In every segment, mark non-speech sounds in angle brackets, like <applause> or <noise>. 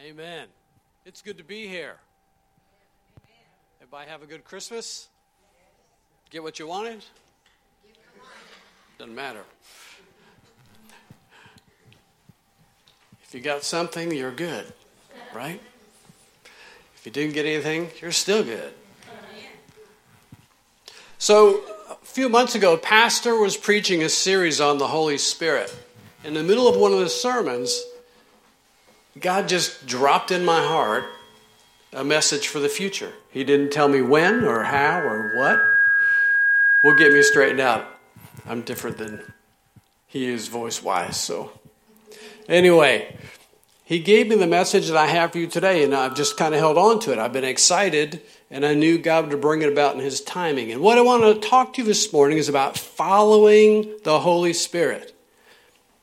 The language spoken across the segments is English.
Amen. It's good to be here. Everybody have a good Christmas? Get what you wanted? Doesn't matter. If you got something, you're good, right? If you didn't get anything, you're still good. So, a few months ago, pastor was preaching a series on the Holy Spirit. In the middle of one of the sermons, God just dropped in my heart a message for the future. He didn't tell me when or how or what. Will get me straightened out. I'm different than he is voice wise. So, anyway, he gave me the message that I have for you today, and I've just kind of held on to it. I've been excited, and I knew God would bring it about in His timing. And what I want to talk to you this morning is about following the Holy Spirit.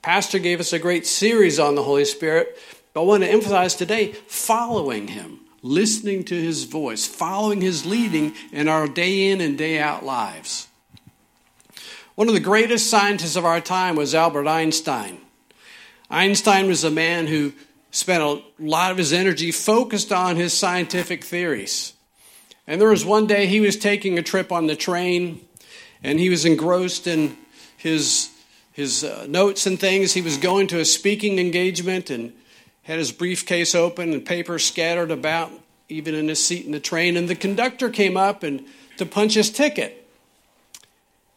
Pastor gave us a great series on the Holy Spirit, but I want to emphasize today following Him, listening to His voice, following His leading in our day in and day out lives. One of the greatest scientists of our time was Albert Einstein. Einstein was a man who spent a lot of his energy focused on his scientific theories. And there was one day he was taking a trip on the train and he was engrossed in his, his uh, notes and things. He was going to a speaking engagement and had his briefcase open and papers scattered about, even in his seat in the train. And the conductor came up and to punch his ticket.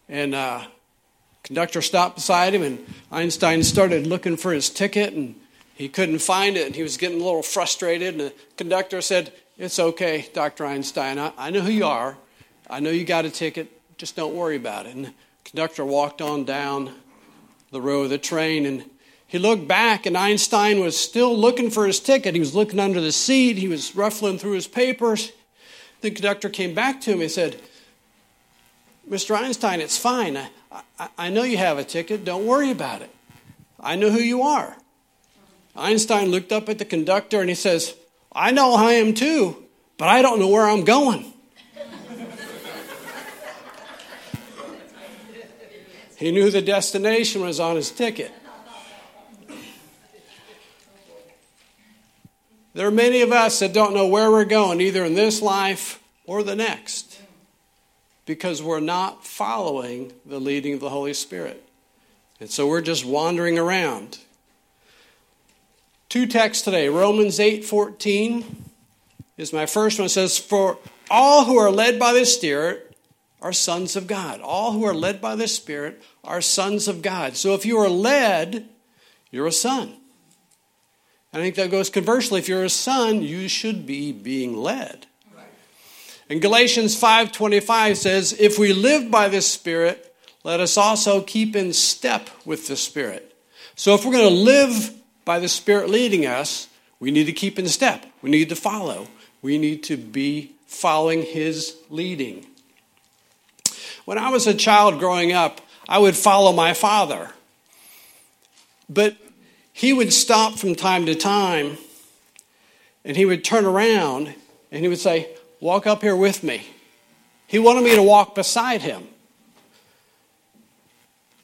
And uh, conductor stopped beside him, and Einstein started looking for his ticket, and he couldn't find it, and he was getting a little frustrated. And the conductor said, "It's okay, Dr. Einstein. I, I know who you are. I know you got a ticket. Just don't worry about it." And the conductor walked on down the row of the train, and he looked back, and Einstein was still looking for his ticket. He was looking under the seat. He was ruffling through his papers. The conductor came back to him and said, Mr. Einstein, it's fine. I, I, I, know you have a ticket. Don't worry about it. I know who you are. Einstein looked up at the conductor and he says, I know I am too, but I don't know where I'm going. <laughs> he knew the destination was on his ticket. There are many of us that don't know where we're going, either in this life or the next, because we're not following the leading of the Holy Spirit. And so we're just wandering around. Two texts today. Romans 8:14 is my first one. It says, For all who are led by the Spirit are sons of God. All who are led by the Spirit are sons of God. So if you are led, you're a son. I think that goes conversely. If you're a son, you should be being led. And Galatians 5:25 says, "If we live by the Spirit, let us also keep in step with the Spirit." So if we're going to live by the Spirit leading us, we need to keep in step. We need to follow. We need to be following his leading. When I was a child growing up, I would follow my father. But he would stop from time to time and he would turn around and he would say, Walk up here with me. He wanted me to walk beside him.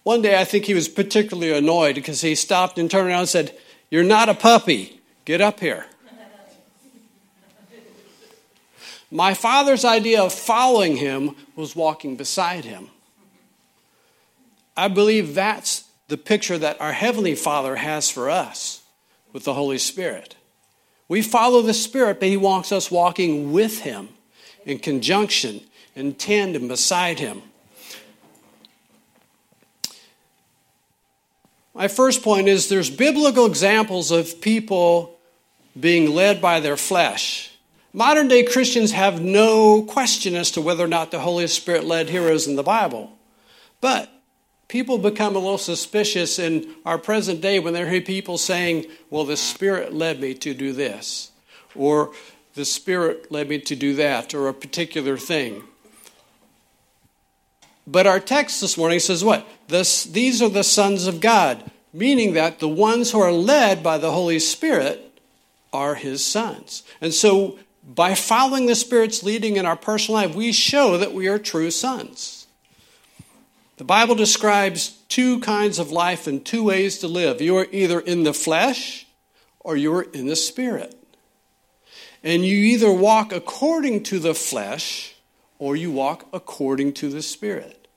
One day I think he was particularly annoyed because he stopped and turned around and said, You're not a puppy. Get up here. My father's idea of following him was walking beside him. I believe that's the picture that our Heavenly Father has for us with the Holy Spirit. We follow the Spirit, but He wants us walking with Him in conjunction, in tandem beside Him. My first point is there's biblical examples of people being led by their flesh. Modern day Christians have no question as to whether or not the Holy Spirit led heroes in the Bible. But people become a little suspicious in our present day when they hear people saying, Well, the Spirit led me to do this, or the Spirit led me to do that, or a particular thing. But our text this morning says what? This, these are the sons of God, meaning that the ones who are led by the Holy Spirit are his sons. And so, by following the Spirit's leading in our personal life, we show that we are true sons. The Bible describes two kinds of life and two ways to live. You are either in the flesh or you are in the spirit. And you either walk according to the flesh or you walk according to the Spirit.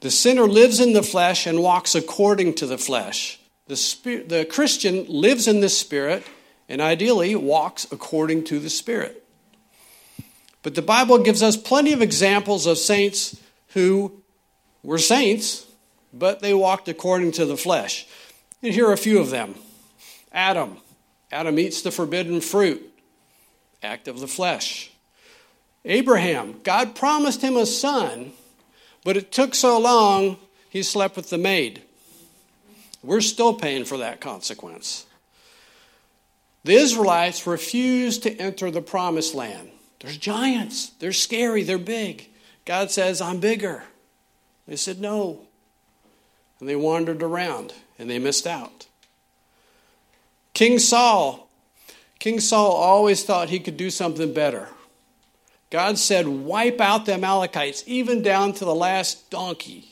The sinner lives in the flesh and walks according to the flesh. The, spirit, the Christian lives in the Spirit and ideally walks according to the Spirit. But the Bible gives us plenty of examples of saints who were saints, but they walked according to the flesh. And here are a few of them Adam. Adam eats the forbidden fruit, act of the flesh. Abraham, God promised him a son, but it took so long, he slept with the maid. We're still paying for that consequence. The Israelites refused to enter the promised land. There's giants, they're scary, they're big. God says, I'm bigger. They said, No. And they wandered around and they missed out. King Saul. King Saul always thought he could do something better. God said, Wipe out the Amalekites, even down to the last donkey.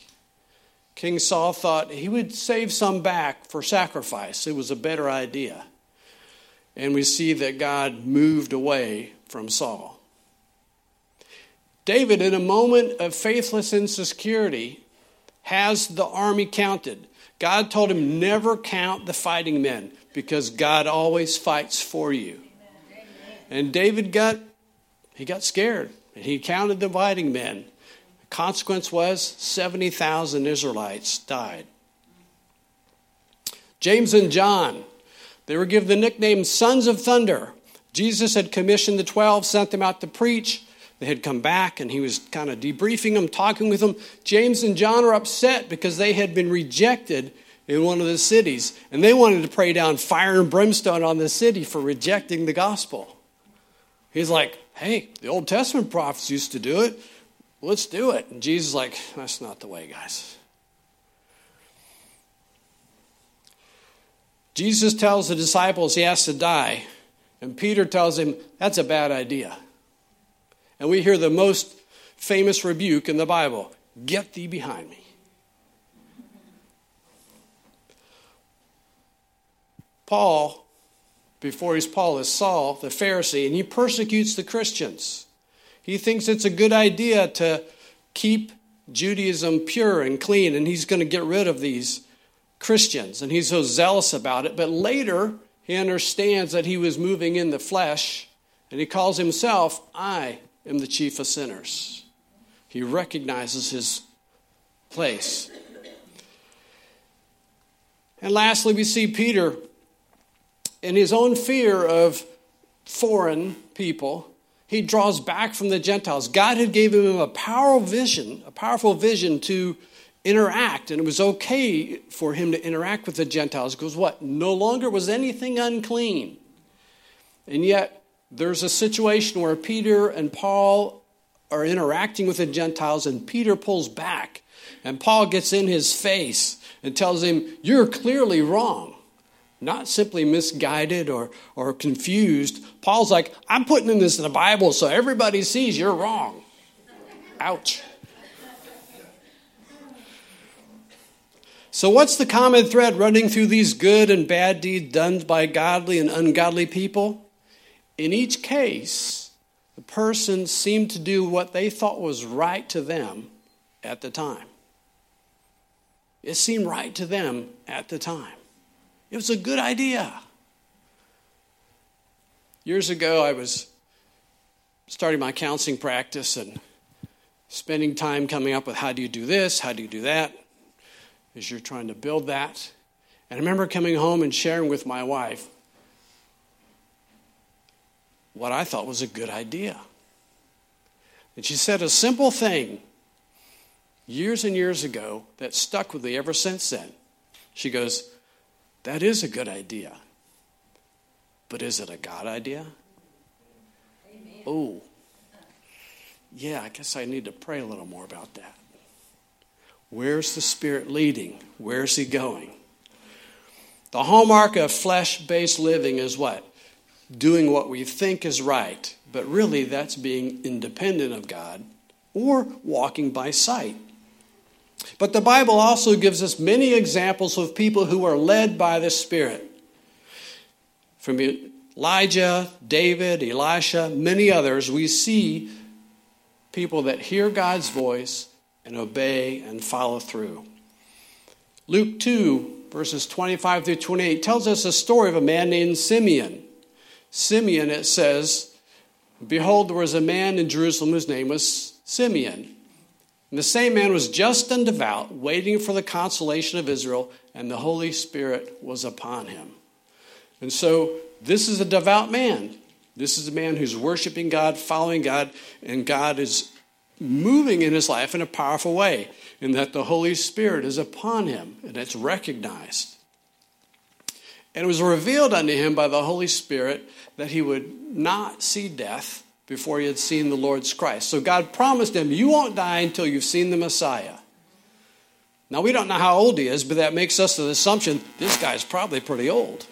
King Saul thought he would save some back for sacrifice. It was a better idea. And we see that God moved away from Saul. David, in a moment of faithless insecurity, has the army counted. God told him, never count the fighting men because God always fights for you. And David got, he got scared and he counted the fighting men. The consequence was 70,000 Israelites died. James and John, they were given the nickname Sons of Thunder. Jesus had commissioned the 12, sent them out to preach. They had come back and he was kind of debriefing them, talking with them. James and John are upset because they had been rejected in one of the cities and they wanted to pray down fire and brimstone on the city for rejecting the gospel. He's like, hey, the Old Testament prophets used to do it. Let's do it. And Jesus is like, that's not the way, guys. Jesus tells the disciples he has to die, and Peter tells him that's a bad idea. And we hear the most famous rebuke in the Bible Get thee behind me. Paul, before he's Paul, is Saul, the Pharisee, and he persecutes the Christians. He thinks it's a good idea to keep Judaism pure and clean, and he's going to get rid of these Christians, and he's so zealous about it. But later, he understands that he was moving in the flesh, and he calls himself, I am the chief of sinners. He recognizes his place. And lastly, we see Peter in his own fear of foreign people. He draws back from the Gentiles. God had given him a powerful vision, a powerful vision to interact, and it was okay for him to interact with the Gentiles because what? No longer was anything unclean. And yet, there's a situation where Peter and Paul are interacting with the Gentiles, and Peter pulls back, and Paul gets in his face and tells him, You're clearly wrong. Not simply misguided or, or confused. Paul's like, I'm putting in this in the Bible so everybody sees you're wrong. Ouch. So, what's the common thread running through these good and bad deeds done by godly and ungodly people? In each case, the person seemed to do what they thought was right to them at the time. It seemed right to them at the time. It was a good idea. Years ago, I was starting my counseling practice and spending time coming up with how do you do this, how do you do that, as you're trying to build that. And I remember coming home and sharing with my wife what I thought was a good idea. And she said a simple thing years and years ago that stuck with me ever since then. She goes, That is a good idea. But is it a God idea? Oh, yeah, I guess I need to pray a little more about that. Where's the Spirit leading? Where's He going? The hallmark of flesh based living is what? Doing what we think is right, but really that's being independent of God or walking by sight. But the Bible also gives us many examples of people who are led by the Spirit. From Elijah, David, Elisha, many others, we see people that hear God's voice and obey and follow through. Luke 2, verses 25 through 28, tells us a story of a man named Simeon. Simeon, it says, Behold, there was a man in Jerusalem whose name was Simeon. And the same man was just and devout, waiting for the consolation of Israel, and the Holy Spirit was upon him. And so, this is a devout man. This is a man who's worshiping God, following God, and God is moving in his life in a powerful way, in that the Holy Spirit is upon him, and it's recognized. And it was revealed unto him by the Holy Spirit that he would not see death before he had seen the Lord's Christ. So God promised him, You won't die until you've seen the Messiah. Now, we don't know how old he is, but that makes us the assumption this guy's probably pretty old.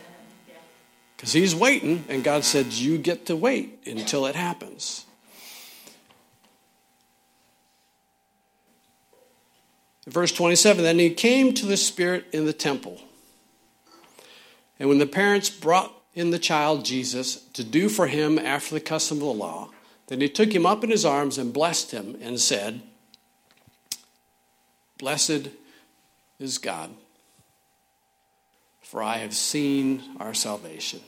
Because he's waiting, and God said, You get to wait until it happens. Verse 27 Then he came to the Spirit in the temple. And when the parents brought in the child Jesus to do for him after the custom of the law, then he took him up in his arms and blessed him and said, Blessed is God, for I have seen our salvation.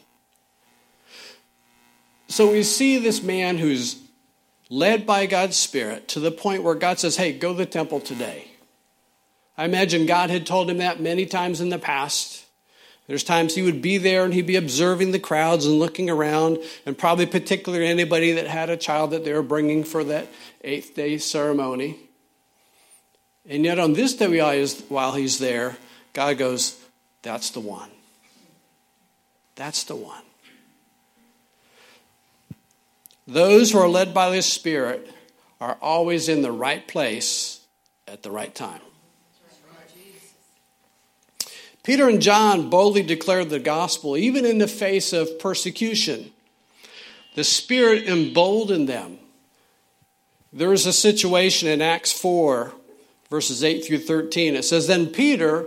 So we see this man who's led by God's Spirit to the point where God says, Hey, go to the temple today. I imagine God had told him that many times in the past. There's times he would be there and he'd be observing the crowds and looking around, and probably particularly anybody that had a child that they were bringing for that eighth day ceremony. And yet, on this day, while he's there, God goes, That's the one. That's the one. Those who are led by the Spirit are always in the right place at the right time. Peter and John boldly declared the gospel, even in the face of persecution. The Spirit emboldened them. There is a situation in Acts 4, verses 8 through 13. It says, Then Peter,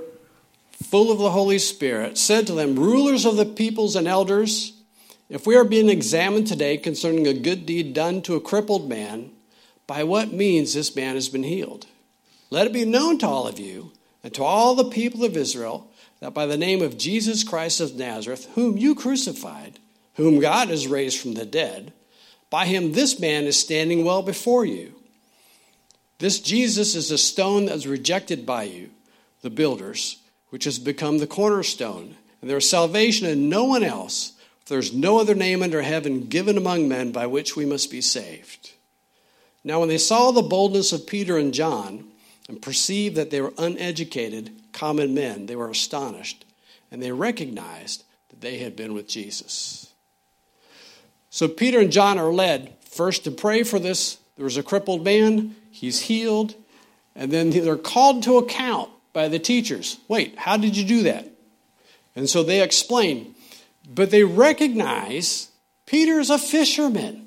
full of the Holy Spirit, said to them, Rulers of the peoples and elders, if we are being examined today concerning a good deed done to a crippled man, by what means this man has been healed? Let it be known to all of you and to all the people of Israel that by the name of Jesus Christ of Nazareth, whom you crucified, whom God has raised from the dead, by him this man is standing well before you. This Jesus is a stone that was rejected by you, the builders, which has become the cornerstone. And there is salvation in no one else, there is no other name under heaven given among men by which we must be saved. Now, when they saw the boldness of Peter and John, and perceived that they were uneducated, common men, they were astonished, and they recognized that they had been with Jesus. So Peter and John are led first to pray for this. There was a crippled man, he's healed, and then they're called to account by the teachers. Wait, how did you do that? And so they explain, but they recognize Peter is a fisherman.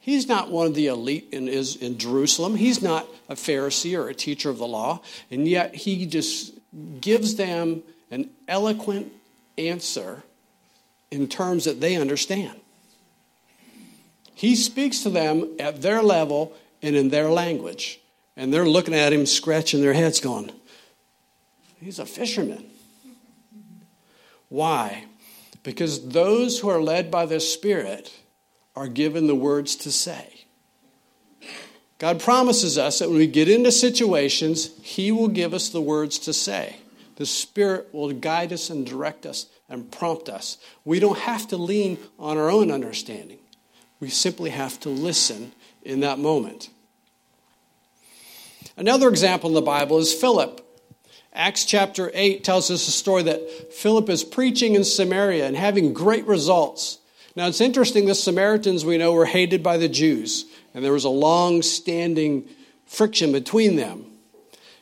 He's not one of the elite in, in Jerusalem. He's not a Pharisee or a teacher of the law. And yet he just gives them an eloquent answer in terms that they understand. He speaks to them at their level and in their language. And they're looking at him, scratching their heads, going, He's a fisherman. Why? Because those who are led by the Spirit are given the words to say. God promises us that when we get into situations, He will give us the words to say. The Spirit will guide us and direct us and prompt us. We don't have to lean on our own understanding, we simply have to listen in that moment. Another example in the Bible is Philip. Acts chapter 8 tells us a story that Philip is preaching in Samaria and having great results. Now it's interesting, the Samaritans we know were hated by the Jews, and there was a long standing friction between them.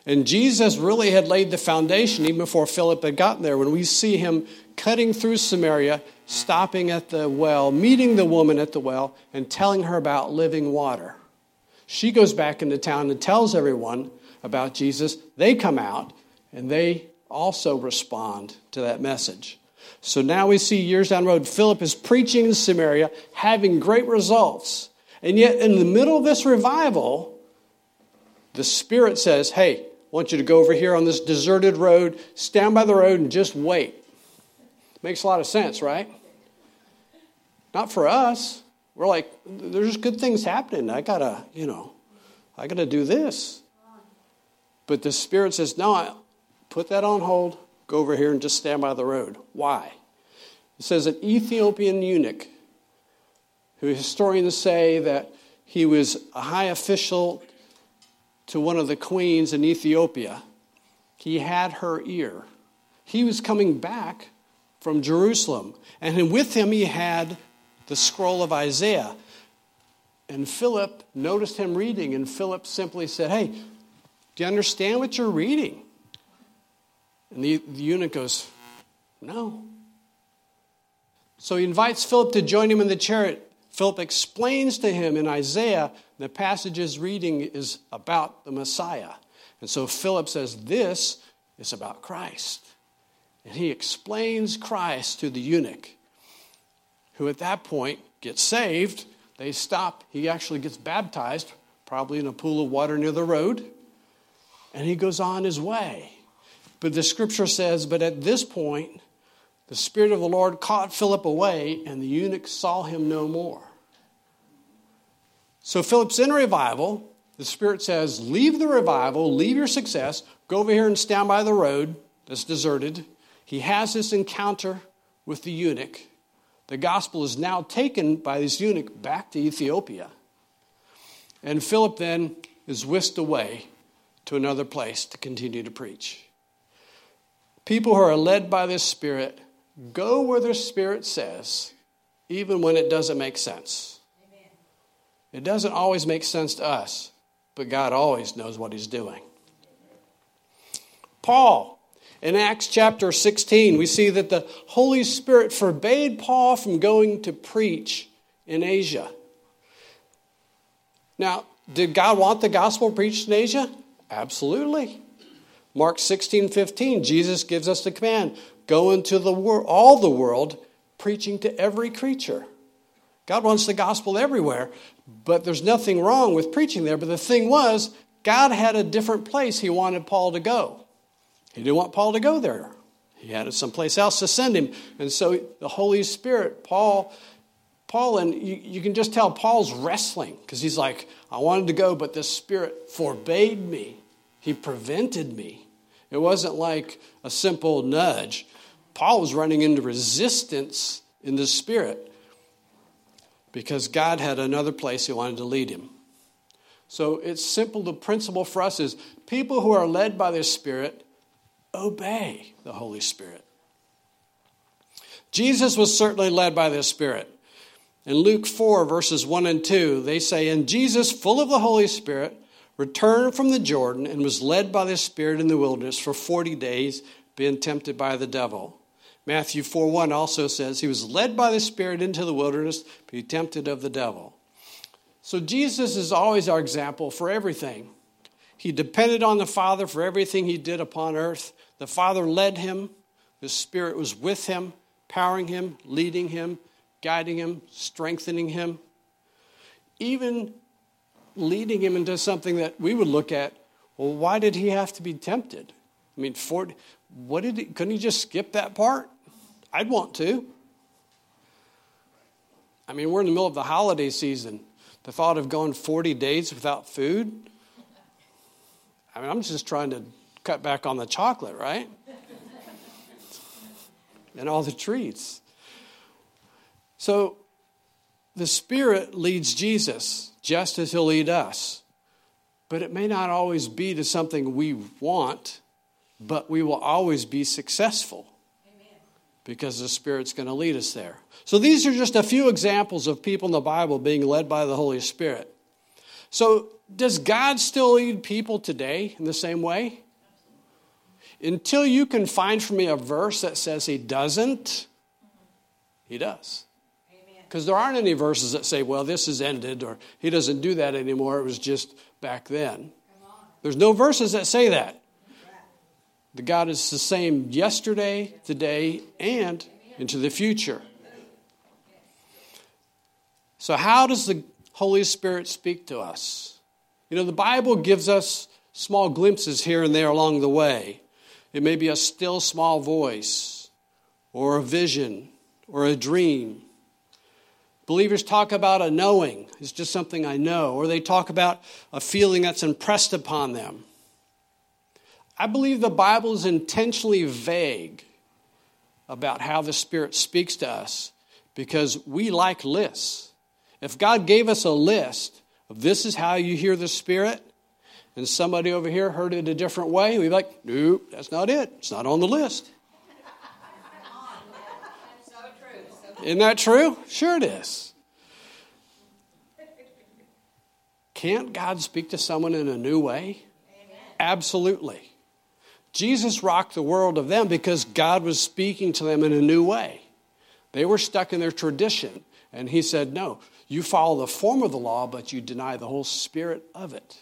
And Jesus really had laid the foundation even before Philip had gotten there. When we see him cutting through Samaria, stopping at the well, meeting the woman at the well, and telling her about living water. She goes back into town and tells everyone about Jesus. They come out and they also respond to that message. So now we see years down the road, Philip is preaching in Samaria, having great results. And yet, in the middle of this revival, the Spirit says, Hey, I want you to go over here on this deserted road, stand by the road, and just wait. Makes a lot of sense, right? Not for us. We're like, there's good things happening. I gotta, you know, I gotta do this. But the Spirit says, No, put that on hold. Go over here and just stand by the road. Why? It says an Ethiopian eunuch, who historians say that he was a high official to one of the queens in Ethiopia. He had her ear. He was coming back from Jerusalem, and with him he had the scroll of Isaiah. And Philip noticed him reading, and Philip simply said, Hey, do you understand what you're reading? And the, the eunuch goes, No. So he invites Philip to join him in the chariot. Philip explains to him in Isaiah the passage's reading is about the Messiah. And so Philip says, This is about Christ. And he explains Christ to the eunuch, who at that point gets saved. They stop. He actually gets baptized, probably in a pool of water near the road. And he goes on his way. But the scripture says, but at this point, the Spirit of the Lord caught Philip away, and the eunuch saw him no more. So Philip's in revival. The Spirit says, Leave the revival, leave your success, go over here and stand by the road that's deserted. He has this encounter with the eunuch. The gospel is now taken by this eunuch back to Ethiopia. And Philip then is whisked away to another place to continue to preach. People who are led by this Spirit go where their Spirit says, even when it doesn't make sense. Amen. It doesn't always make sense to us, but God always knows what He's doing. Paul, in Acts chapter 16, we see that the Holy Spirit forbade Paul from going to preach in Asia. Now, did God want the gospel preached in Asia? Absolutely. Mark 16, 15, Jesus gives us the command go into the world, all the world, preaching to every creature. God wants the gospel everywhere, but there's nothing wrong with preaching there. But the thing was, God had a different place he wanted Paul to go. He didn't want Paul to go there. He had someplace else to send him. And so the Holy Spirit, Paul, Paul, and you, you can just tell Paul's wrestling because he's like, I wanted to go, but the Spirit forbade me. He prevented me. It wasn't like a simple nudge. Paul was running into resistance in the spirit because God had another place he wanted to lead him. So it's simple. The principle for us is people who are led by the Spirit obey the Holy Spirit. Jesus was certainly led by the Spirit. In Luke 4, verses 1 and 2, they say, And Jesus, full of the Holy Spirit, returned from the Jordan and was led by the Spirit in the wilderness for 40 days, being tempted by the devil. Matthew 4 1 also says, He was led by the Spirit into the wilderness, to be tempted of the devil. So Jesus is always our example for everything. He depended on the Father for everything he did upon earth. The Father led him, the Spirit was with him, powering him, leading him, guiding him, strengthening him. Even leading him into something that we would look at well, why did he have to be tempted? I mean, for, what did he, couldn't he just skip that part? I'd want to. I mean, we're in the middle of the holiday season. The thought of going 40 days without food, I mean, I'm just trying to cut back on the chocolate, right? <laughs> and all the treats. So the Spirit leads Jesus just as He'll lead us. But it may not always be to something we want, but we will always be successful because the Spirit's going to lead us there. So these are just a few examples of people in the Bible being led by the Holy Spirit. So, does God still lead people today in the same way? Until you can find for me a verse that says He doesn't, He does. Because there aren't any verses that say, well, this is ended or he doesn't do that anymore. It was just back then. There's no verses that say that. The God is the same yesterday, today, and into the future. So, how does the Holy Spirit speak to us? You know, the Bible gives us small glimpses here and there along the way. It may be a still small voice, or a vision, or a dream. Believers talk about a knowing, it's just something I know, or they talk about a feeling that's impressed upon them. I believe the Bible is intentionally vague about how the Spirit speaks to us because we like lists. If God gave us a list of this is how you hear the Spirit, and somebody over here heard it a different way, we'd be like, nope, that's not it. It's not on the list. Isn't that true? Sure it is. Can't God speak to someone in a new way? Absolutely. Jesus rocked the world of them because God was speaking to them in a new way. They were stuck in their tradition. And he said, No, you follow the form of the law, but you deny the whole spirit of it.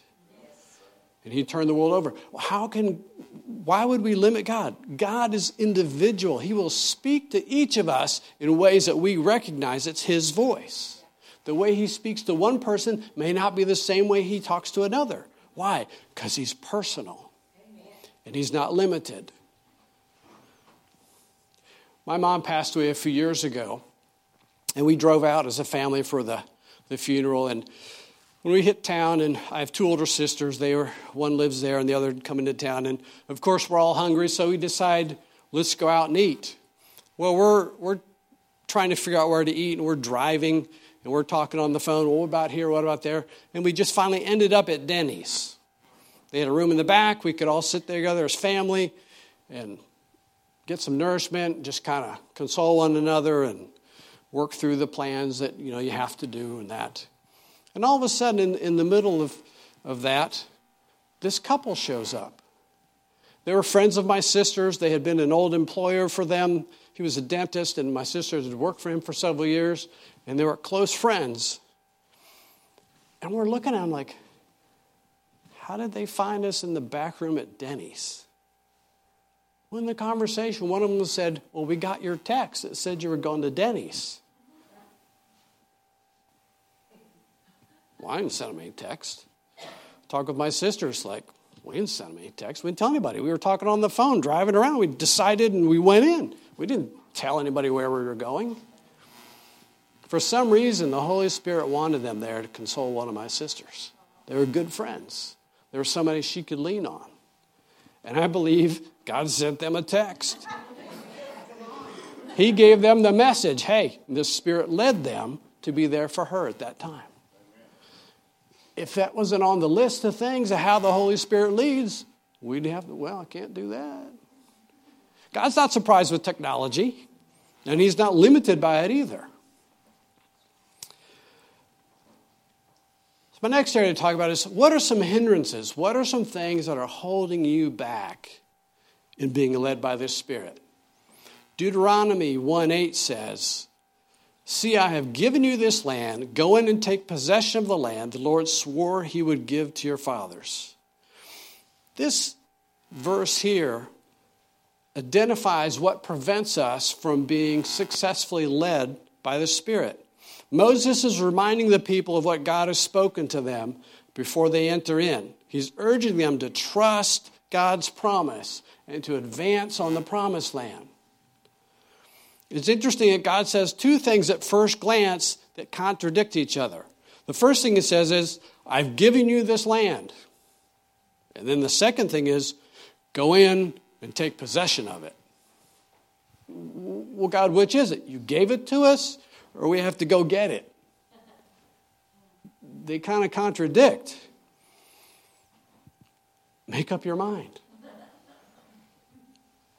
And he turned the world over. How can, why would we limit God? God is individual. He will speak to each of us in ways that we recognize it's his voice. The way he speaks to one person may not be the same way he talks to another. Why? Because he's personal and He's not limited. My mom passed away a few years ago, and we drove out as a family for the, the funeral. And when we hit town, and I have two older sisters, they were one lives there and the other come into town. And of course, we're all hungry, so we decide let's go out and eat. Well, we're we're trying to figure out where to eat, and we're driving, and we're talking on the phone. Well, what about here? What about there? And we just finally ended up at Denny's. They had a room in the back. We could all sit together as family and get some nourishment, just kind of console one another and work through the plans that you know you have to do and that. And all of a sudden, in, in the middle of, of that, this couple shows up. They were friends of my sister's. They had been an old employer for them. He was a dentist, and my sisters had worked for him for several years, and they were close friends. And we're looking at them like, how did they find us in the back room at Denny's? Well, in the conversation, one of them said, Well, we got your text that said you were going to Denny's. Didn't send them any text. Talk with my sisters, like, we didn't send them any text. We didn't tell anybody. We were talking on the phone, driving around. We decided and we went in. We didn't tell anybody where we were going. For some reason, the Holy Spirit wanted them there to console one of my sisters. They were good friends. There was somebody she could lean on. And I believe God sent them a text. He gave them the message hey, the Spirit led them to be there for her at that time. If that wasn't on the list of things of how the Holy Spirit leads, we'd have, to, well, I can't do that. God's not surprised with technology, and He's not limited by it either. So, my next area to talk about is what are some hindrances? What are some things that are holding you back in being led by this Spirit? Deuteronomy 1 8 says, See, I have given you this land. Go in and take possession of the land the Lord swore he would give to your fathers. This verse here identifies what prevents us from being successfully led by the Spirit. Moses is reminding the people of what God has spoken to them before they enter in. He's urging them to trust God's promise and to advance on the promised land. It's interesting that God says two things at first glance that contradict each other. The first thing he says is, I've given you this land. And then the second thing is, go in and take possession of it. Well, God, which is it? You gave it to us, or we have to go get it. They kind of contradict. Make up your mind.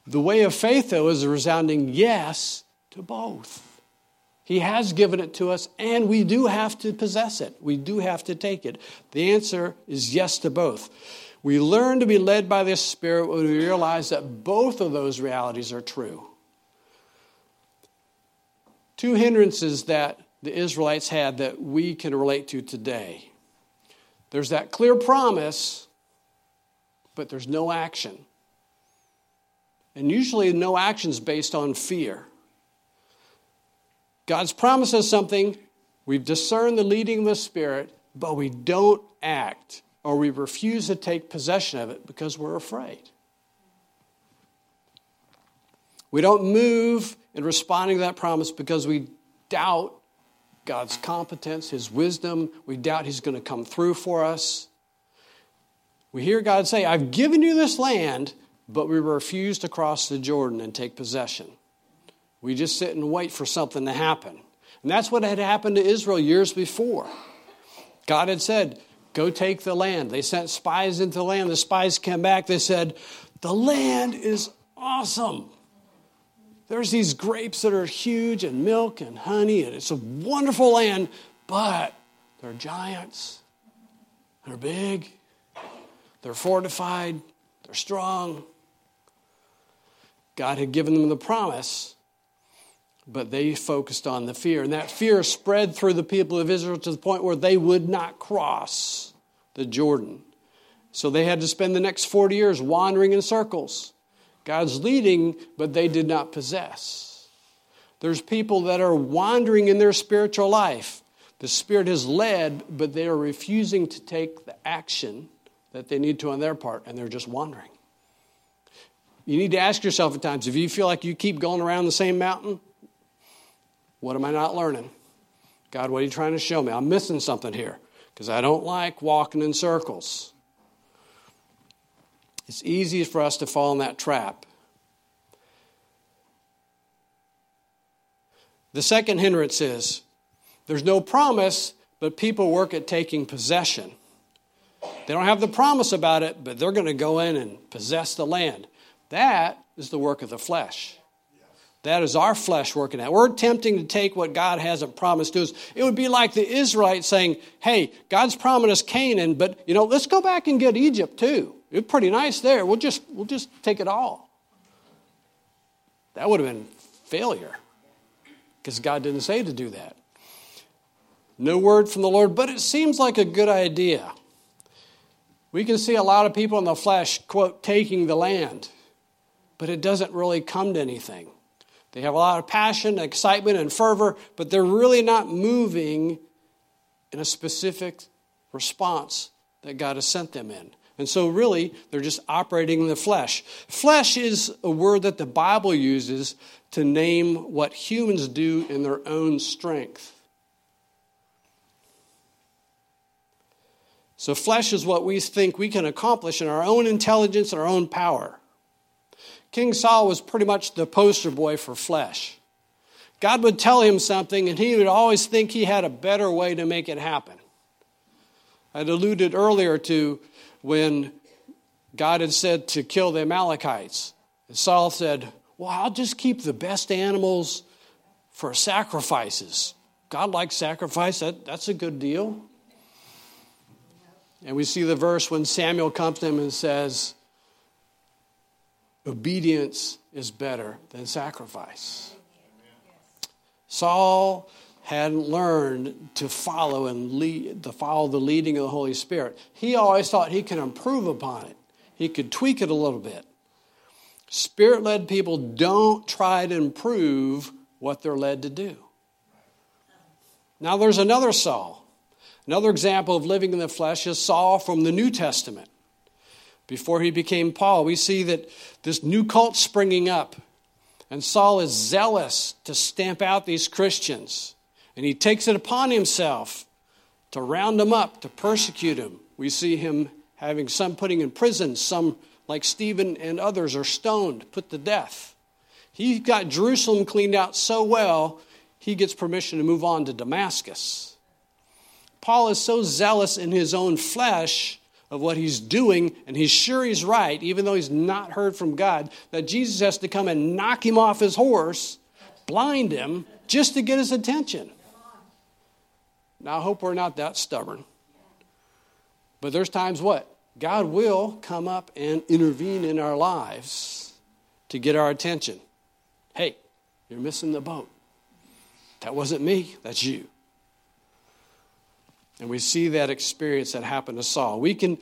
The way of faith, though, is a resounding yes to both. He has given it to us, and we do have to possess it. We do have to take it. The answer is yes to both. We learn to be led by the Spirit when we realize that both of those realities are true two hindrances that the Israelites had that we can relate to today. There's that clear promise, but there's no action. And usually, no action is based on fear. God's promised us something, we've discerned the leading of the Spirit, but we don't act or we refuse to take possession of it because we're afraid. We don't move in responding to that promise because we doubt God's competence, His wisdom. We doubt He's going to come through for us. We hear God say, I've given you this land, but we refuse to cross the Jordan and take possession. We just sit and wait for something to happen. And that's what had happened to Israel years before. God had said, Go take the land. They sent spies into the land. The spies came back. They said, The land is awesome. There's these grapes that are huge and milk and honey, and it's a wonderful land, but they're giants. They're big. They're fortified. They're strong. God had given them the promise, but they focused on the fear. And that fear spread through the people of Israel to the point where they would not cross the Jordan. So they had to spend the next 40 years wandering in circles. God's leading, but they did not possess. There's people that are wandering in their spiritual life. The Spirit has led, but they are refusing to take the action that they need to on their part, and they're just wandering. You need to ask yourself at times if you feel like you keep going around the same mountain, what am I not learning? God, what are you trying to show me? I'm missing something here because I don't like walking in circles. It's easy for us to fall in that trap. The second hindrance is there's no promise, but people work at taking possession. They don't have the promise about it, but they're going to go in and possess the land. That is the work of the flesh. That is our flesh working out. We're attempting to take what God hasn't promised to us. It would be like the Israelites saying, Hey, God's promised us Canaan, but you know, let's go back and get Egypt too. It's pretty nice there. We'll just we'll just take it all. That would have been failure. Because God didn't say to do that. No word from the Lord, but it seems like a good idea. We can see a lot of people in the flesh, quote, taking the land, but it doesn't really come to anything. They have a lot of passion, excitement, and fervor, but they're really not moving in a specific response that God has sent them in. And so, really, they're just operating in the flesh. Flesh is a word that the Bible uses to name what humans do in their own strength. So, flesh is what we think we can accomplish in our own intelligence and our own power. King Saul was pretty much the poster boy for flesh. God would tell him something, and he would always think he had a better way to make it happen. I'd alluded earlier to when God had said to kill the Amalekites. And Saul said, Well, I'll just keep the best animals for sacrifices. God likes sacrifice, that, that's a good deal. And we see the verse when Samuel comes to him and says, Obedience is better than sacrifice. Saul hadn't learned to follow and lead, to follow the leading of the Holy Spirit. He always thought he could improve upon it. He could tweak it a little bit. Spirit led people don't try to improve what they're led to do. Now, there's another Saul. Another example of living in the flesh is Saul from the New Testament. Before he became Paul, we see that this new cult springing up, and Saul is zealous to stamp out these Christians, and he takes it upon himself to round them up, to persecute them. We see him having some putting in prison, some like Stephen and others are stoned, put to death. He got Jerusalem cleaned out so well, he gets permission to move on to Damascus. Paul is so zealous in his own flesh of what he's doing, and he's sure he's right, even though he's not heard from God, that Jesus has to come and knock him off his horse, blind him, just to get his attention. Now, I hope we're not that stubborn. But there's times what? God will come up and intervene in our lives to get our attention. Hey, you're missing the boat. That wasn't me, that's you. And we see that experience that happened to Saul. We can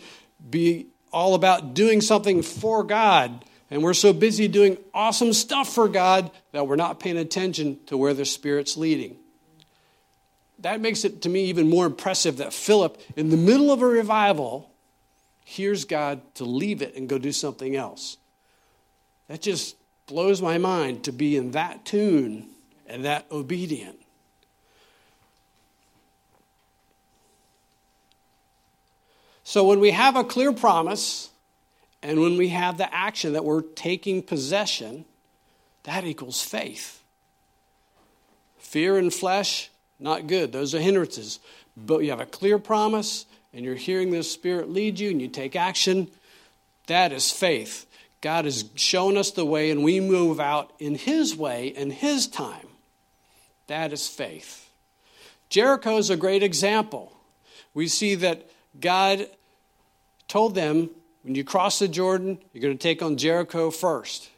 be all about doing something for God, And we're so busy doing awesome stuff for God that we're not paying attention to where the Spirit's leading. That makes it to me even more impressive that Philip, in the middle of a revival, hears God to leave it and go do something else. That just blows my mind to be in that tune and that obedient. So when we have a clear promise and when we have the action that we're taking possession, that equals faith. Fear and flesh, not good. Those are hindrances. But you have a clear promise and you're hearing the Spirit lead you and you take action, that is faith. God has shown us the way and we move out in His way and His time. That is faith. Jericho is a great example. We see that God told them, when you cross the Jordan, you're going to take on Jericho first.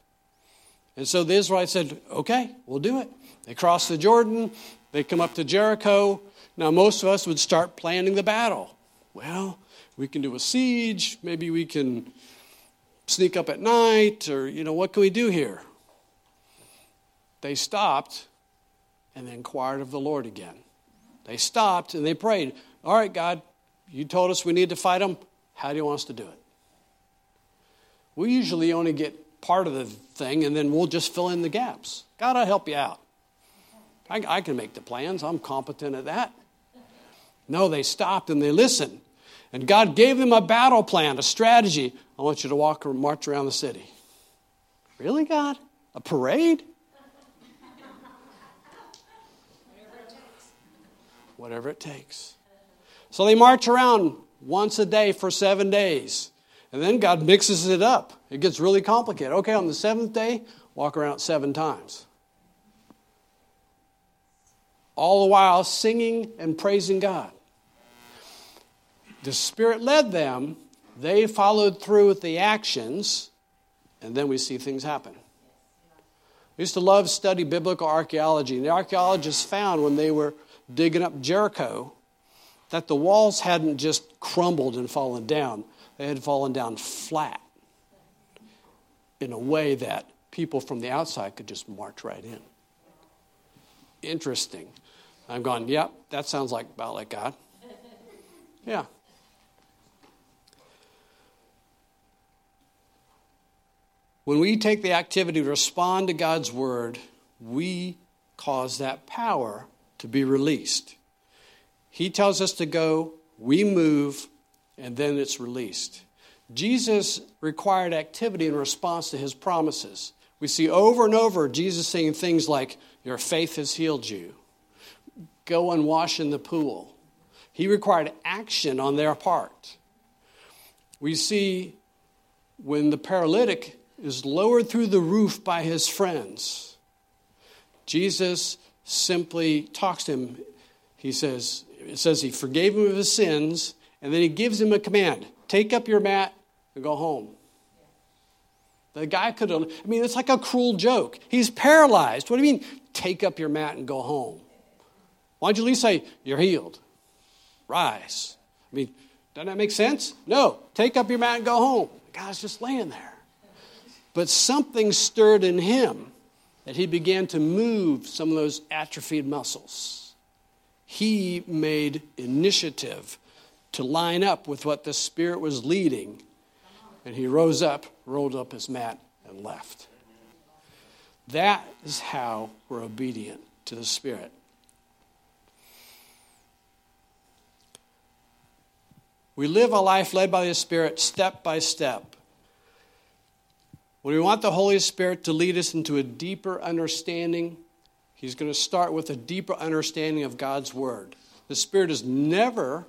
And so the Israelites said, okay, we'll do it. They cross the Jordan, they come up to Jericho. Now, most of us would start planning the battle. Well, we can do a siege, maybe we can sneak up at night, or, you know, what can we do here? They stopped and they inquired of the Lord again. They stopped and they prayed, All right, God, you told us we need to fight them. How do you want us to do it? We usually only get part of the thing and then we'll just fill in the gaps. God, I'll help you out. I, I can make the plans, I'm competent at that. No, they stopped and they listened. And God gave them a battle plan, a strategy. I want you to walk or march around the city. Really, God? A parade? Whatever it takes. So they march around once a day for seven days. And then God mixes it up. It gets really complicated. Okay, on the seventh day, walk around seven times. All the while singing and praising God. The Spirit led them, they followed through with the actions, and then we see things happen. I used to love study biblical archaeology, and the archaeologists found when they were digging up Jericho that the walls hadn't just crumbled and fallen down, they had fallen down flat in a way that people from the outside could just march right in. Interesting. I'm going, yep, that sounds like about like God. <laughs> Yeah. When we take the activity to respond to God's word, we cause that power to be released. He tells us to go, we move, and then it's released. Jesus required activity in response to his promises. We see over and over Jesus saying things like, Your faith has healed you. Go and wash in the pool. He required action on their part. We see when the paralytic is lowered through the roof by his friends, Jesus simply talks to him. He says, it says he forgave him of his sins, and then he gives him a command take up your mat and go home. The guy could have, I mean, it's like a cruel joke. He's paralyzed. What do you mean, take up your mat and go home? Why don't you at least say, you're healed? Rise. I mean, doesn't that make sense? No, take up your mat and go home. The guy's just laying there. But something stirred in him that he began to move some of those atrophied muscles he made initiative to line up with what the Spirit was leading. And he rose up, rolled up his mat, and left. That is how we're obedient to the Spirit. We live a life led by the Spirit step by step. When we want the Holy Spirit to lead us into a deeper understanding He's going to start with a deeper understanding of God's Word. The Spirit is never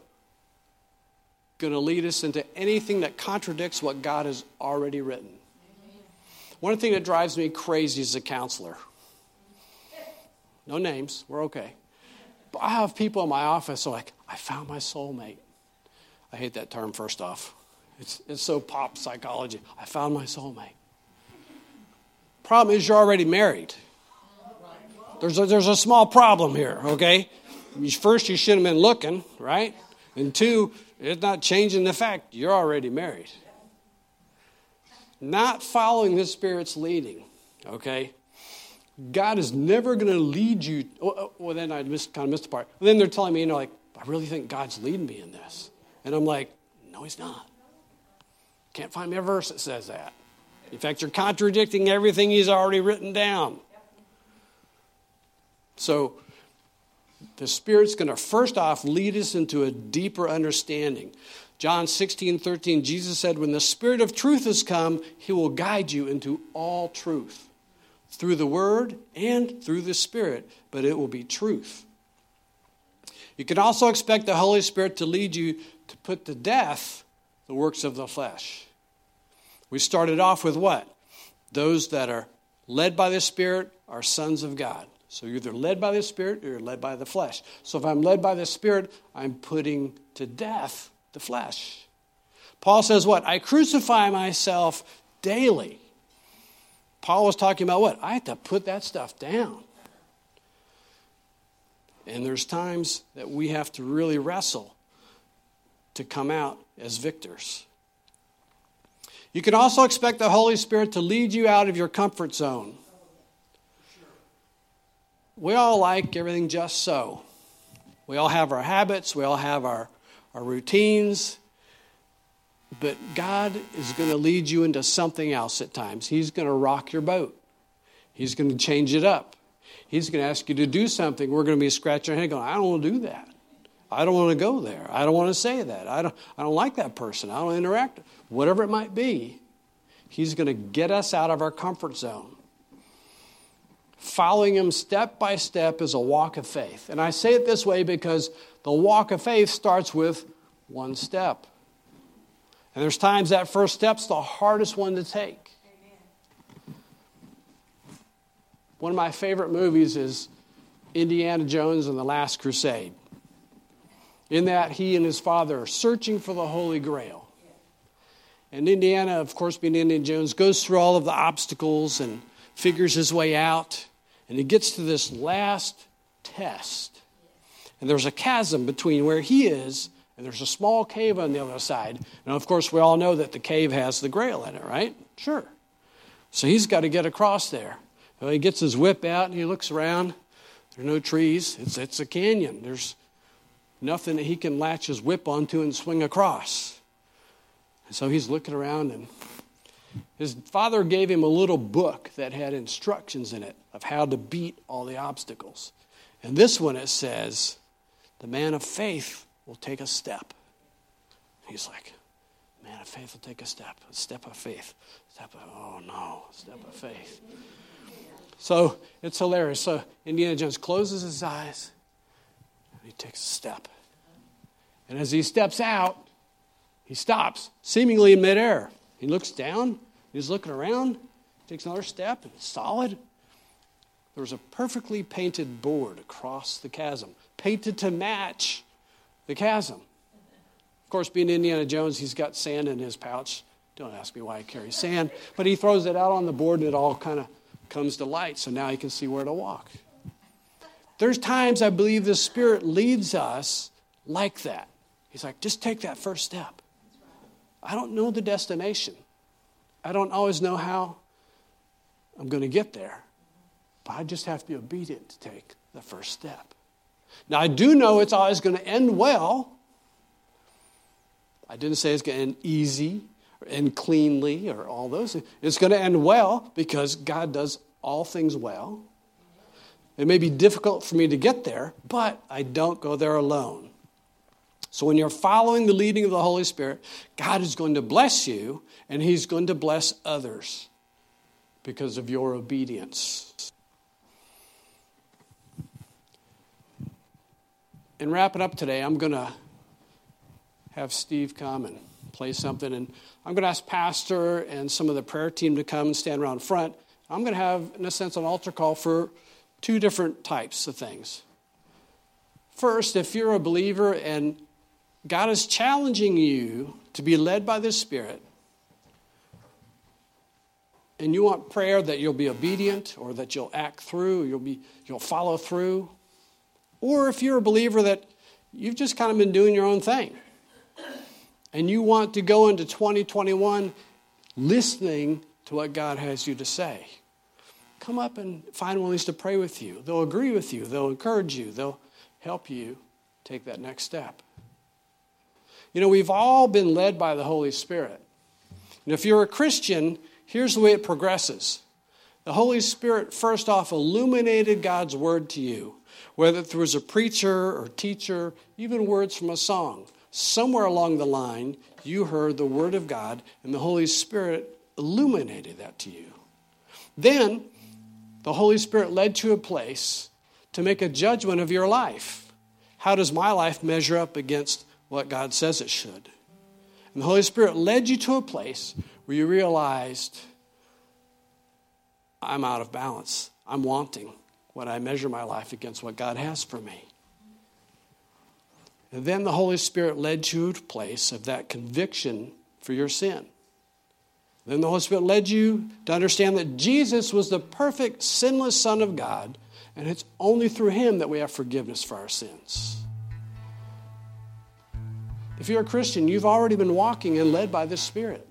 going to lead us into anything that contradicts what God has already written. One thing that drives me crazy as a counselor no names, we're okay. But I have people in my office who are like, I found my soulmate. I hate that term, first off. It's, it's so pop psychology. I found my soulmate. Problem is, you're already married. There's a, there's a small problem here, okay? First, you shouldn't have been looking, right? And two, it's not changing the fact you're already married. not following the Spirit's leading, okay? God is never going to lead you. Oh, oh, well, then I missed, kind of missed the part. then they're telling me, you know, like, I really think God's leading me in this. And I'm like, no, he's not. Can't find me a verse that says that. In fact, you're contradicting everything he's already written down. So, the Spirit's going to first off lead us into a deeper understanding. John 16, 13, Jesus said, When the Spirit of truth has come, he will guide you into all truth through the Word and through the Spirit, but it will be truth. You can also expect the Holy Spirit to lead you to put to death the works of the flesh. We started off with what? Those that are led by the Spirit are sons of God. So you're either led by the Spirit or you're led by the flesh. So if I'm led by the Spirit, I'm putting to death the flesh. Paul says what? I crucify myself daily. Paul was talking about what? I have to put that stuff down. And there's times that we have to really wrestle to come out as victors. You can also expect the Holy Spirit to lead you out of your comfort zone. We all like everything just so. We all have our habits, we all have our, our routines, but God is going to lead you into something else at times. He's going to rock your boat, He's going to change it up. He's going to ask you to do something. We're going to be scratching our head going, I don't want to do that. I don't want to go there. I don't want to say that. I don't, I don't like that person. I don't interact. Whatever it might be, He's going to get us out of our comfort zone. Following Him step by step is a walk of faith. And I say it this way because the walk of faith starts with one step. And there's times that first step's the hardest one to take. One of my favorite movies is Indiana Jones and the Last Crusade in that he and his father are searching for the Holy Grail. And Indiana, of course, being Indiana Jones, goes through all of the obstacles and figures his way out. And he gets to this last test. And there's a chasm between where he is and there's a small cave on the other side. And of course, we all know that the cave has the grail in it, right? Sure. So he's got to get across there. Well, he gets his whip out and he looks around. There are no trees. It's, it's a canyon. There's nothing that he can latch his whip onto and swing across. And so he's looking around, and his father gave him a little book that had instructions in it of how to beat all the obstacles. And this one it says, The man of faith will take a step. He's like, Man of faith will take a step, a step of faith. Step of, oh no, step of faith. So it's hilarious. So Indiana Jones closes his eyes he takes a step. And as he steps out, he stops, seemingly in midair. He looks down, he's looking around, takes another step, and it's solid. There was a perfectly painted board across the chasm, painted to match the chasm. Of course, being Indiana Jones, he's got sand in his pouch. Don't ask me why he carries sand, but he throws it out on the board and it all kind of comes to light, so now he can see where to walk. There's times I believe the Spirit leads us like that. He's like, just take that first step. I don't know the destination. I don't always know how I'm going to get there. But I just have to be obedient to take the first step. Now, I do know it's always going to end well. I didn't say it's going to end easy and cleanly or all those. It's going to end well because God does all things well. It may be difficult for me to get there, but I don't go there alone. So when you're following the leading of the Holy Spirit, God is going to bless you and He's going to bless others because of your obedience. In wrapping up today, I'm going to have Steve come and play something. And I'm going to ask Pastor and some of the prayer team to come and stand around front. I'm going to have, in a sense, an altar call for two different types of things. First, if you're a believer and God is challenging you to be led by the Spirit, and you want prayer that you'll be obedient or that you'll act through, you'll, be, you'll follow through, or if you're a believer that you've just kind of been doing your own thing and you want to go into 2021 listening to what God has you to say. Come up and find one of these to pray with you. They'll agree with you, they'll encourage you, they'll help you take that next step. You know, we've all been led by the Holy Spirit. And if you're a Christian, here's the way it progresses the Holy Spirit first off illuminated God's word to you, whether it was a preacher or teacher, even words from a song. Somewhere along the line, you heard the word of God, and the Holy Spirit illuminated that to you. Then, the Holy Spirit led to a place to make a judgment of your life. How does my life measure up against what God says it should? And the Holy Spirit led you to a place where you realized I'm out of balance. I'm wanting when I measure my life against what God has for me. And then the Holy Spirit led you to a place of that conviction for your sin. Then the Holy Spirit led you to understand that Jesus was the perfect, sinless Son of God, and it's only through Him that we have forgiveness for our sins. If you're a Christian, you've already been walking and led by the Spirit.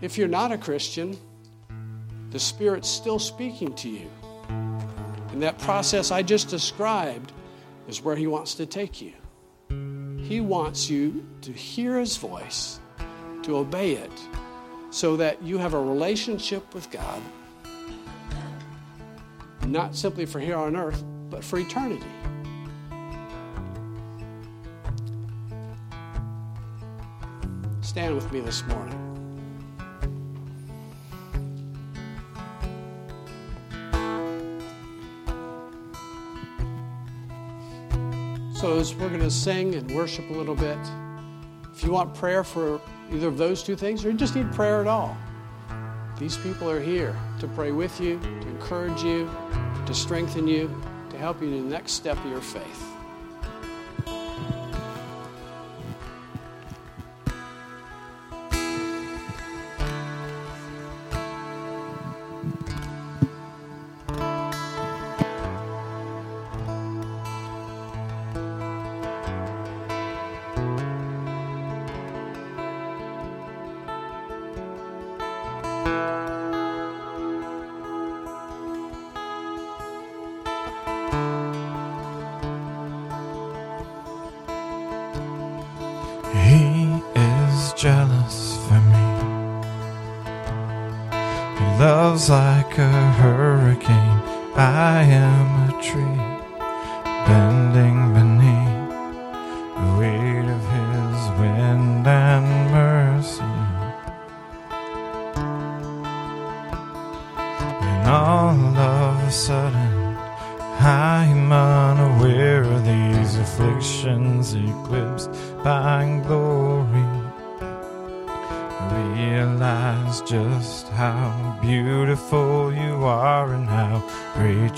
If you're not a Christian, the Spirit's still speaking to you. And that process I just described is where He wants to take you. He wants you to hear His voice, to obey it, so that you have a relationship with God, not simply for here on earth, but for eternity. Stand with me this morning. So, as we're going to sing and worship a little bit, if you want prayer for either of those two things, or you just need prayer at all, these people are here to pray with you, to encourage you, to strengthen you, to help you in the next step of your faith.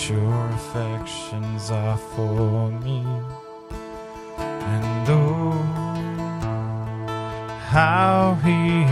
Your affections are for me. And oh, how he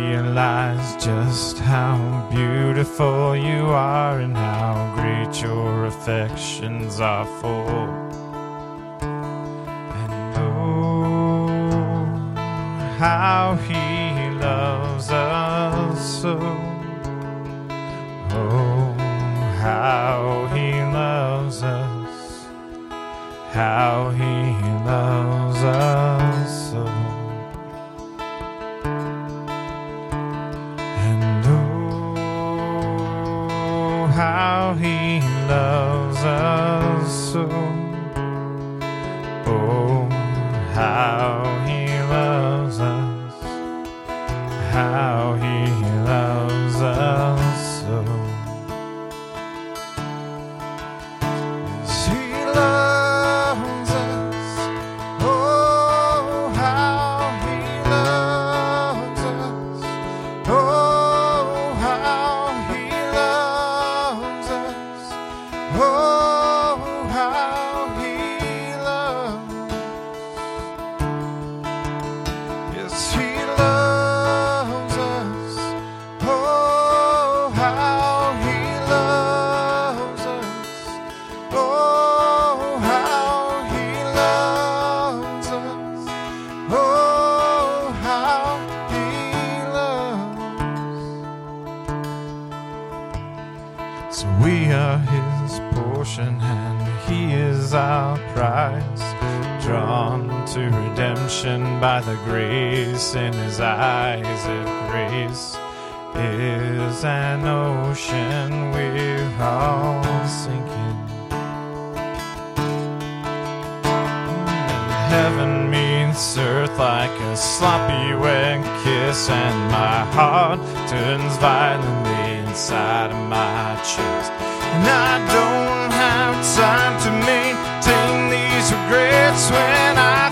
realize just how beautiful you are and how great your affections are for. And oh, how he loves us so. Oh, how he loves us, how he loves us so. Loves us so. Oh, how he loves us, how he the grace in his eyes, if grace is an ocean we're all sinking. And heaven meets earth like a sloppy wet kiss, and my heart turns violently inside of my chest. And I don't have time to maintain these regrets when I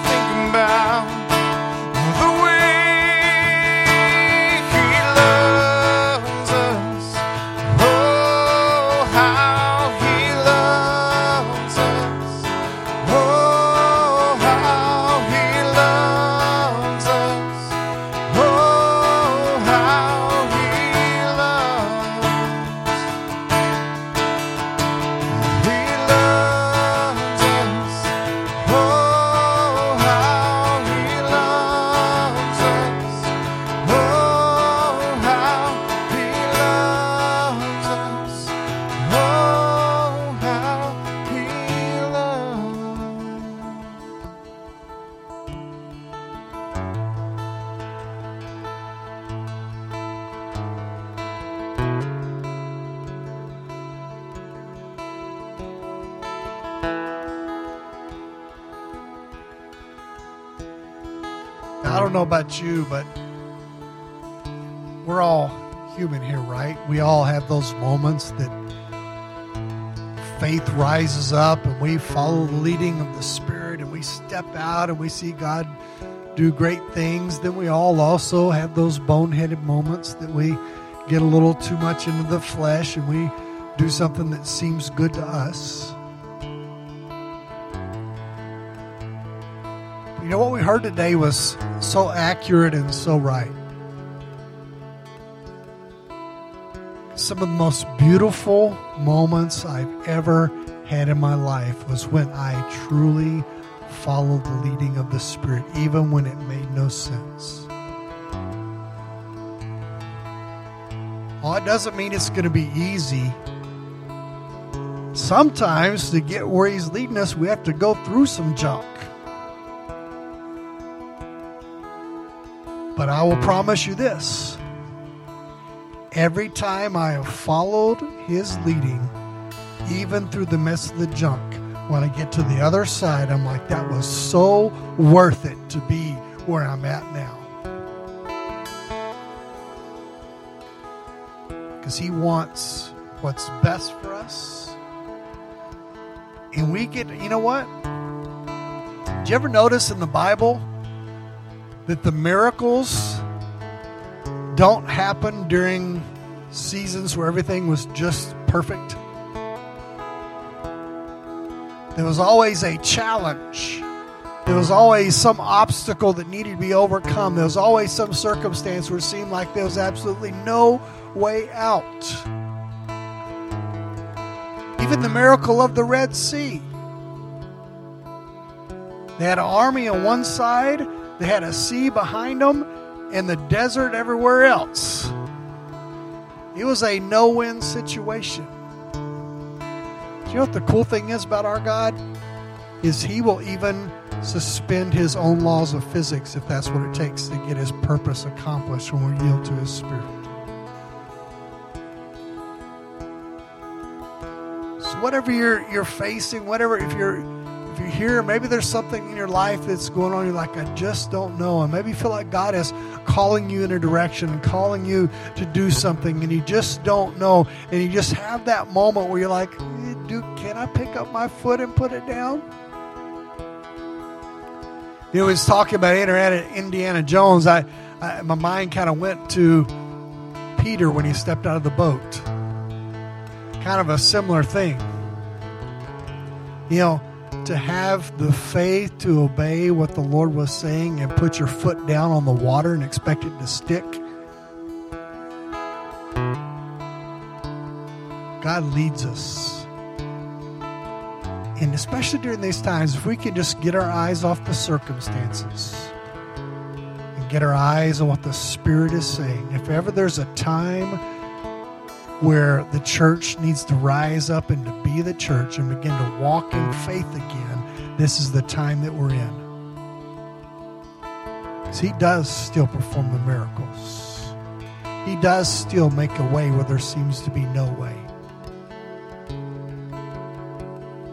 you, but we're all human here, right? We all have those moments that faith rises up and we follow the leading of the Spirit and we step out and we see God do great things. Then we all also have those boneheaded moments that we get a little too much into the flesh and we do something that seems good to us. You know what we heard today was so accurate and so right. Some of the most beautiful moments I've ever had in my life was when I truly followed the leading of the Spirit, even when it made no sense. Well, it doesn't mean it's going to be easy. Sometimes to get where He's leading us, we have to go through some junk. But I will promise you this every time I have followed his leading, even through the mess of the junk, when I get to the other side, I'm like, that was so worth it to be where I'm at now. Because he wants what's best for us. And we get, you know what? Did you ever notice in the Bible? That the miracles don't happen during seasons where everything was just perfect. There was always a challenge. There was always some obstacle that needed to be overcome. There was always some circumstance where it seemed like there was absolutely no way out. Even the miracle of the Red Sea. They had an army on one side, they had a sea behind them, and the desert everywhere else. It was a no win situation. Do you know what the cool thing is about our God? Is He will even suspend His own laws of physics if that's what it takes to get His purpose accomplished when we yield to His Spirit. So whatever you're you're facing, whatever if you're you're here, maybe there's something in your life that's going on. You're like, I just don't know, and maybe you feel like God is calling you in a direction, calling you to do something, and you just don't know, and you just have that moment where you're like, eh, "Do can I pick up my foot and put it down?" You know, he was talking about Indiana Jones. I, I my mind kind of went to Peter when he stepped out of the boat. Kind of a similar thing. You know, to have the faith to obey what the Lord was saying and put your foot down on the water and expect it to stick. God leads us. And especially during these times, if we can just get our eyes off the circumstances and get our eyes on what the Spirit is saying, if ever there's a time where the church needs to rise up and to be the church and begin to walk in faith again, this is the time that we're in. Because He does still perform the miracles, He does still make a way where there seems to be no way.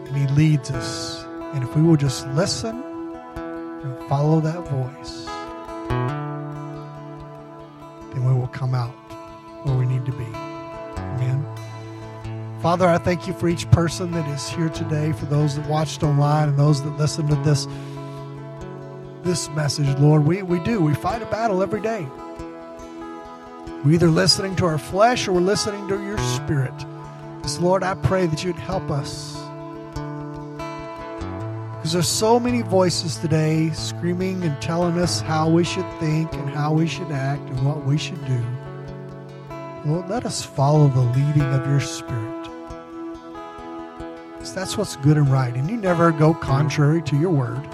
And He leads us. And if we will just listen and follow that voice, then we will come out where we need to be. Father, I thank you for each person that is here today, for those that watched online and those that listened to this this message, Lord. We, we do. We fight a battle every day. We're either listening to our flesh or we're listening to your spirit. So, Lord, I pray that you'd help us. Because there's so many voices today screaming and telling us how we should think and how we should act and what we should do. Lord, let us follow the leading of your Spirit. That's what's good and right. And you never go contrary to your word.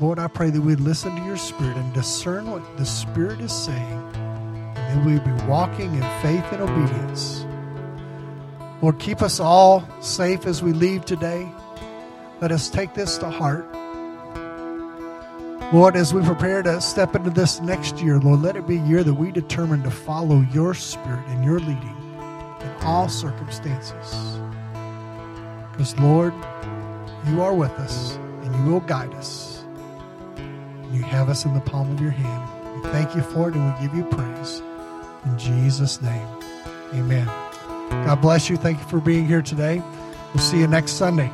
Lord, I pray that we'd listen to your Spirit and discern what the Spirit is saying. And that we'd be walking in faith and obedience. Lord, keep us all safe as we leave today. Let us take this to heart. Lord, as we prepare to step into this next year, Lord, let it be a year that we determine to follow your spirit and your leading in all circumstances. Because, Lord, you are with us and you will guide us. You have us in the palm of your hand. We thank you for it and we give you praise. In Jesus' name, amen. God bless you. Thank you for being here today. We'll see you next Sunday.